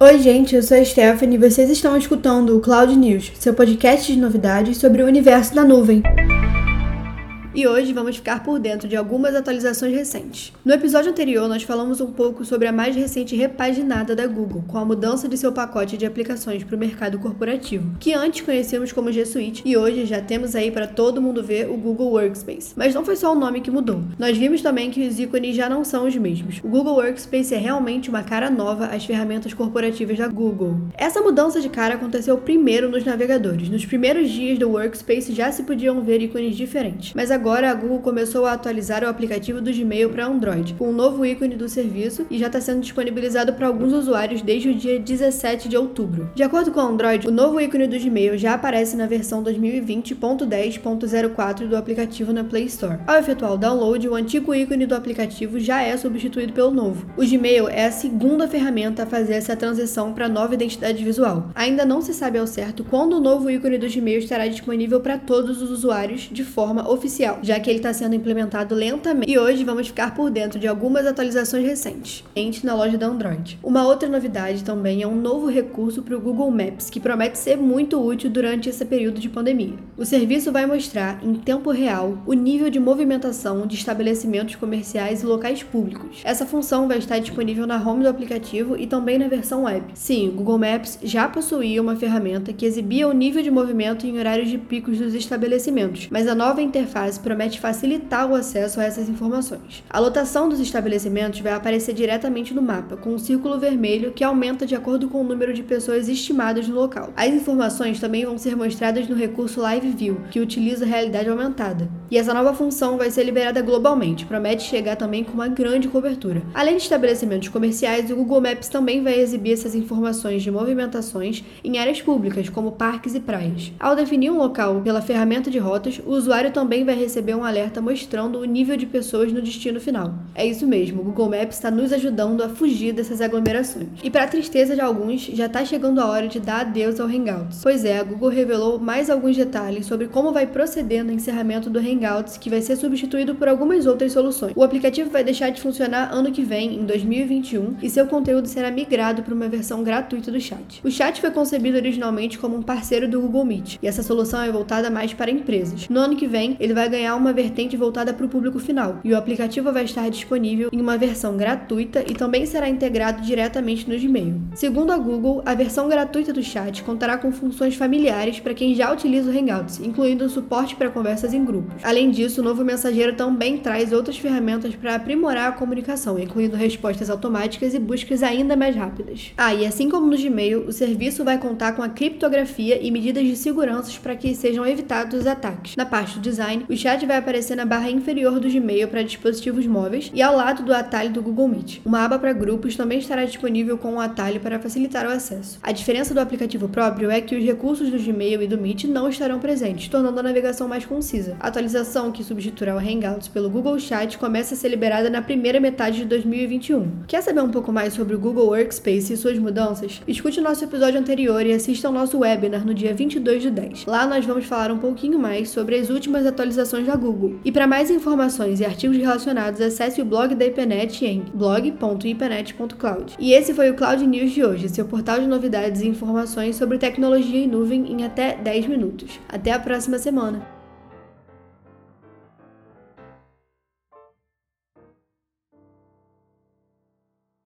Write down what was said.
Oi, gente, eu sou a Stephanie e vocês estão escutando o Cloud News, seu podcast de novidades sobre o universo da nuvem e hoje vamos ficar por dentro de algumas atualizações recentes. No episódio anterior, nós falamos um pouco sobre a mais recente repaginada da Google, com a mudança de seu pacote de aplicações para o mercado corporativo, que antes conhecíamos como G Suite e hoje já temos aí para todo mundo ver o Google Workspace. Mas não foi só o nome que mudou. Nós vimos também que os ícones já não são os mesmos. O Google Workspace é realmente uma cara nova às ferramentas corporativas da Google. Essa mudança de cara aconteceu primeiro nos navegadores. Nos primeiros dias do Workspace já se podiam ver ícones diferentes, mas agora a Google começou a atualizar o aplicativo do Gmail para Android, com um novo ícone do serviço e já está sendo disponibilizado para alguns usuários desde o dia 17 de outubro. De acordo com o Android, o novo ícone do Gmail já aparece na versão 2020.10.04 do aplicativo na Play Store. Ao efetuar o download, o antigo ícone do aplicativo já é substituído pelo novo. O Gmail é a segunda ferramenta a fazer essa transição para a nova identidade visual. Ainda não se sabe ao certo quando o novo ícone do Gmail estará disponível para todos os usuários de forma oficial já que ele está sendo implementado lentamente. E hoje vamos ficar por dentro de algumas atualizações recentes, na loja da Android. Uma outra novidade também é um novo recurso para o Google Maps, que promete ser muito útil durante esse período de pandemia. O serviço vai mostrar em tempo real o nível de movimentação de estabelecimentos comerciais e locais públicos. Essa função vai estar disponível na home do aplicativo e também na versão web. Sim, o Google Maps já possuía uma ferramenta que exibia o nível de movimento em horários de picos dos estabelecimentos, mas a nova interface promete facilitar o acesso a essas informações. A lotação dos estabelecimentos vai aparecer diretamente no mapa, com um círculo vermelho que aumenta de acordo com o número de pessoas estimadas no local. As informações também vão ser mostradas no recurso Live View, que utiliza realidade aumentada. E essa nova função vai ser liberada globalmente, promete chegar também com uma grande cobertura. Além de estabelecimentos comerciais, o Google Maps também vai exibir essas informações de movimentações em áreas públicas, como parques e praias. Ao definir um local pela ferramenta de rotas, o usuário também vai receber um alerta mostrando o nível de pessoas no destino final. É isso mesmo, o Google Maps está nos ajudando a fugir dessas aglomerações. E para tristeza de alguns, já está chegando a hora de dar adeus ao Hangouts. Pois é, a Google revelou mais alguns detalhes sobre como vai proceder no encerramento do Hangouts, que vai ser substituído por algumas outras soluções. O aplicativo vai deixar de funcionar ano que vem, em 2021, e seu conteúdo será migrado para uma versão gratuita do chat. O chat foi concebido originalmente como um parceiro do Google Meet, e essa solução é voltada mais para empresas. No ano que vem, ele vai ganhar uma vertente voltada para o público final, e o aplicativo vai estar disponível em uma versão gratuita e também será integrado diretamente no Gmail. Segundo a Google, a versão gratuita do chat contará com funções familiares para quem já utiliza o Hangouts, incluindo o suporte para conversas em grupos. Além disso, o novo mensageiro também traz outras ferramentas para aprimorar a comunicação, incluindo respostas automáticas e buscas ainda mais rápidas. Ah, e assim como no Gmail, o serviço vai contar com a criptografia e medidas de segurança para que sejam evitados os ataques. Na parte do design, o chat vai aparecer na barra inferior do Gmail para dispositivos móveis e ao lado do atalho do Google Meet. Uma aba para grupos também estará disponível com um atalho para facilitar o acesso. A diferença do aplicativo próprio é que os recursos do Gmail e do Meet não estarão presentes, tornando a navegação mais concisa. A atualização que substituirá o Hangouts pelo Google Chat começa a ser liberada na primeira metade de 2021. Quer saber um pouco mais sobre o Google Workspace e suas mudanças? Escute nosso episódio anterior e assista ao nosso webinar no dia 22 de 10. Lá nós vamos falar um pouquinho mais sobre as últimas atualizações da Google. E para mais informações e artigos relacionados, acesse o blog da IPNET em blog.ipenet.cloud. E esse foi o Cloud News de hoje, seu portal de novidades e informações sobre tecnologia em nuvem em até 10 minutos. Até a próxima semana!